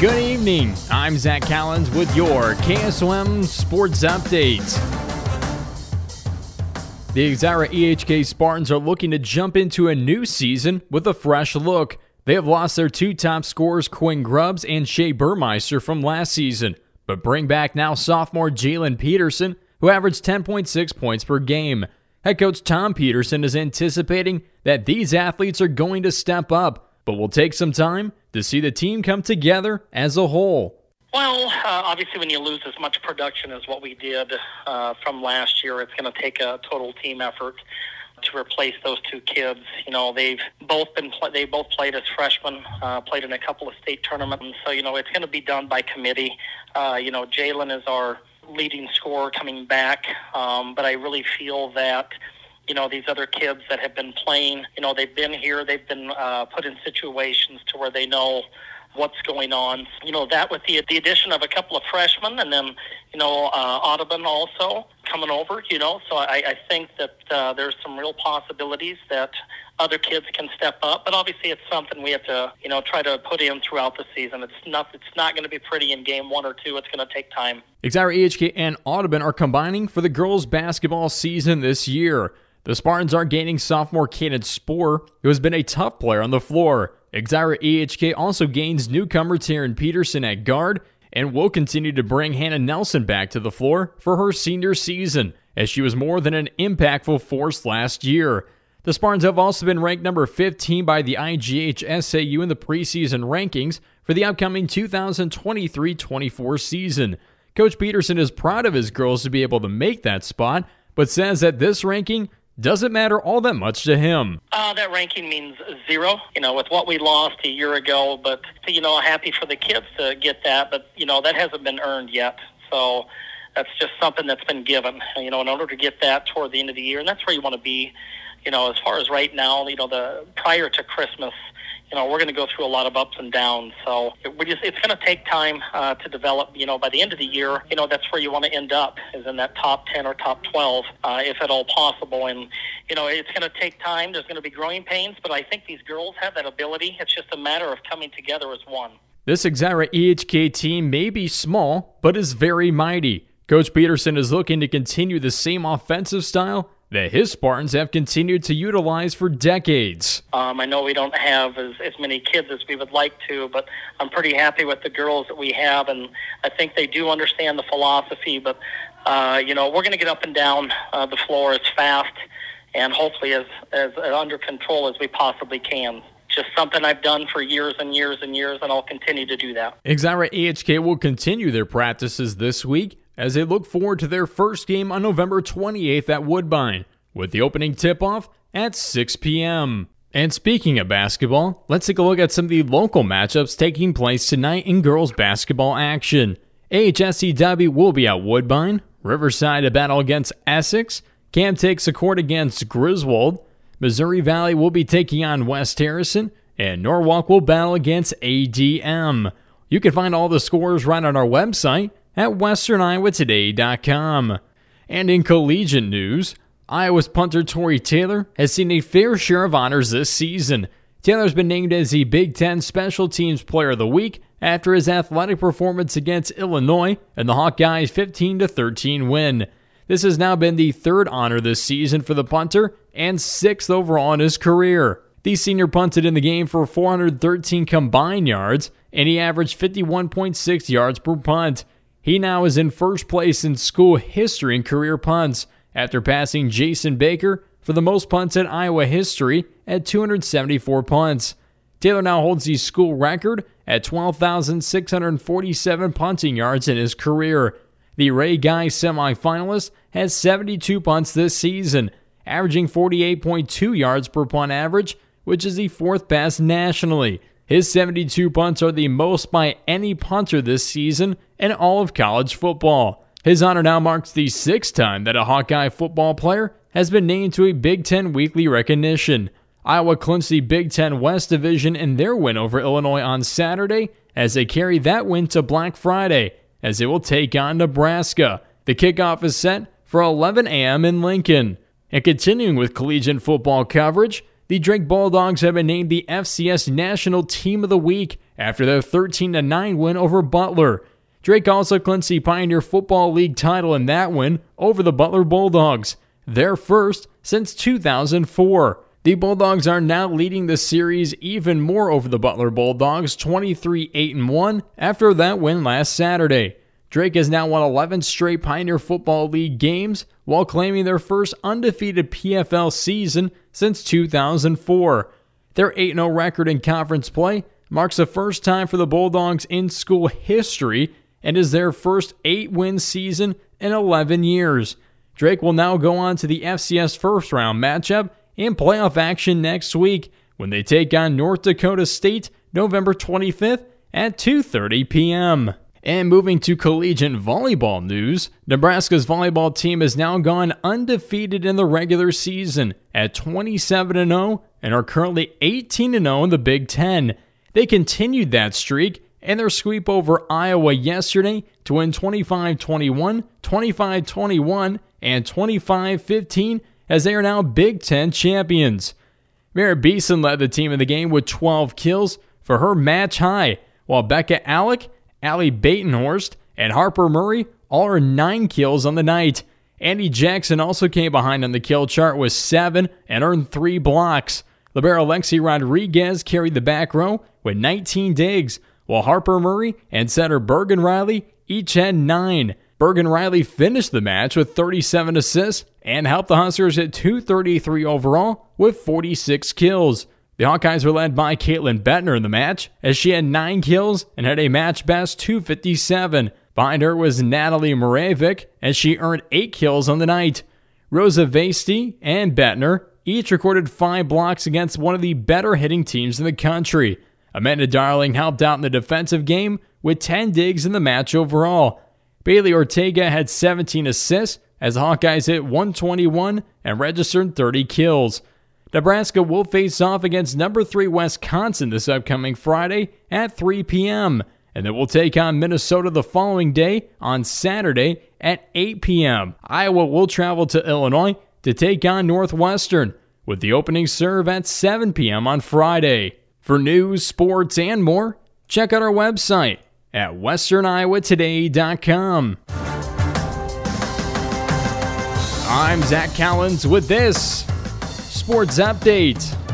Good evening. I'm Zach Collins with your KSOM Sports Update. The Exira EHK Spartans are looking to jump into a new season with a fresh look. They have lost their two top scorers, Quinn Grubbs and Shea Burmeister, from last season, but bring back now sophomore Jalen Peterson, who averaged 10.6 points per game. Head coach Tom Peterson is anticipating that these athletes are going to step up, but will take some time to see the team come together as a whole. Well, uh, obviously, when you lose as much production as what we did uh, from last year, it's going to take a total team effort to replace those two kids. You know, they've both been pl- they both played as freshmen, uh, played in a couple of state tournaments, so you know it's going to be done by committee. Uh, you know, Jalen is our leading scorer coming back, um, but I really feel that you know these other kids that have been playing you know they've been here they've been uh, put in situations to where they know what's going on. You know that with the the addition of a couple of freshmen and then you know uh, Audubon also coming over you know so I, I think that uh, there's some real possibilities that other kids can step up but obviously it's something we have to you know try to put in throughout the season. It's not it's not going to be pretty in game one or two. It's going to take time. Exira EHK and Audubon are combining for the girls basketball season this year the Spartans are gaining sophomore Kaden Spoor, who has been a tough player on the floor. Exira EHK also gains newcomer Taryn Peterson at guard and will continue to bring Hannah Nelson back to the floor for her senior season, as she was more than an impactful force last year. The Spartans have also been ranked number 15 by the IGHSAU in the preseason rankings for the upcoming 2023 24 season. Coach Peterson is proud of his girls to be able to make that spot, but says that this ranking doesn't matter all that much to him. Uh, that ranking means zero, you know, with what we lost a year ago. But, you know, happy for the kids to get that. But, you know, that hasn't been earned yet. So that's just something that's been given, you know, in order to get that toward the end of the year. And that's where you want to be, you know, as far as right now, you know, the prior to Christmas – you know, we're going to go through a lot of ups and downs. So we just, it's going to take time uh, to develop. You know, by the end of the year, you know, that's where you want to end up is in that top 10 or top 12, uh, if at all possible. And, you know, it's going to take time. There's going to be growing pains, but I think these girls have that ability. It's just a matter of coming together as one. This Exira EHK team may be small, but is very mighty. Coach Peterson is looking to continue the same offensive style that his Spartans have continued to utilize for decades. Um, I know we don't have as, as many kids as we would like to, but I'm pretty happy with the girls that we have, and I think they do understand the philosophy. But, uh, you know, we're going to get up and down uh, the floor as fast and hopefully as, as under control as we possibly can just something I've done for years and years and years, and I'll continue to do that. Exira EHK will continue their practices this week as they look forward to their first game on November 28th at Woodbine, with the opening tip off at 6 p.m. And speaking of basketball, let's take a look at some of the local matchups taking place tonight in girls basketball action. AHSTW will be at Woodbine, Riverside to battle against Essex, Cam takes a court against Griswold, Missouri Valley will be taking on West Harrison, and Norwalk will battle against ADM. You can find all the scores right on our website at westerniowatoday.com. And in collegiate news, Iowa's punter Tory Taylor has seen a fair share of honors this season. Taylor's been named as the Big Ten Special Teams Player of the Week after his athletic performance against Illinois and the Hawkeyes' 15 13 win. This has now been the third honor this season for the punter and sixth overall in his career. The senior punted in the game for 413 combined yards, and he averaged 51.6 yards per punt. He now is in first place in school history in career punts after passing Jason Baker for the most punts in Iowa history at 274 punts. Taylor now holds the school record at 12,647 punting yards in his career. The Ray Guy semifinalist has 72 punts this season, averaging 48.2 yards per punt average, which is the fourth best nationally. His 72 punts are the most by any punter this season in all of college football. His honor now marks the sixth time that a Hawkeye football player has been named to a Big Ten weekly recognition. Iowa clinched the Big Ten West Division in their win over Illinois on Saturday as they carry that win to Black Friday as they will take on Nebraska. The kickoff is set for 11 a.m. in Lincoln. And continuing with collegiate football coverage, the Drake Bulldogs have been named the FCS National Team of the Week after their 13 9 win over Butler. Drake also clinched the Pioneer Football League title in that win over the Butler Bulldogs, their first since 2004. The Bulldogs are now leading the series even more over the Butler Bulldogs, 23 8 1 after that win last Saturday. Drake has now won 11 straight Pioneer Football League games while claiming their first undefeated PFL season since 2004. Their 8 0 record in conference play marks the first time for the Bulldogs in school history and is their first 8 win season in 11 years. Drake will now go on to the FCS first round matchup in playoff action next week when they take on North Dakota State November 25th at 2:30 p.m. And moving to collegiate volleyball news, Nebraska's volleyball team has now gone undefeated in the regular season at 27 0 and are currently 18 0 in the Big 10. They continued that streak and their sweep over Iowa yesterday to win 25 21, 25 21, and 25 15 as they are now Big Ten champions. Merritt Beason led the team in the game with 12 kills for her match high, while Bekka Allick, Ally Batenhorst, and Harper Murray all are 9 kills on the night. Andi Jackson also came behind on the kill chart with 7 and earned 3 blocks. Libero Lexi Rodriguez carried the back row with 19 digs, while Harper Murray and center Bergen Reilly each had 9. Bergen Reilly finished the match with 37 assists and helped the Huskers hit 233 overall with 46 kills. The Hawkeyes were led by Caitlin Bettner in the match, as she had 9 kills and had a match best 257. Behind her was Natalie Moravik, as she earned 8 kills on the night. Rosa Vasty and Bettner each recorded 5 blocks against one of the better hitting teams in the country. Amanda Darling helped out in the defensive game with 10 digs in the match overall. Bailey Ortega had 17 assists as the Hawkeyes hit 121 and registered 30 kills. Nebraska will face off against number 3 Wisconsin this upcoming Friday at 3 p.m. And then we'll take on Minnesota the following day on Saturday at 8 p.m. Iowa will travel to Illinois to take on Northwestern with the opening serve at 7 p.m. on Friday. For news, sports, and more, check out our website at westerniowatoday.com. I'm Zach Collins with this Sports Update.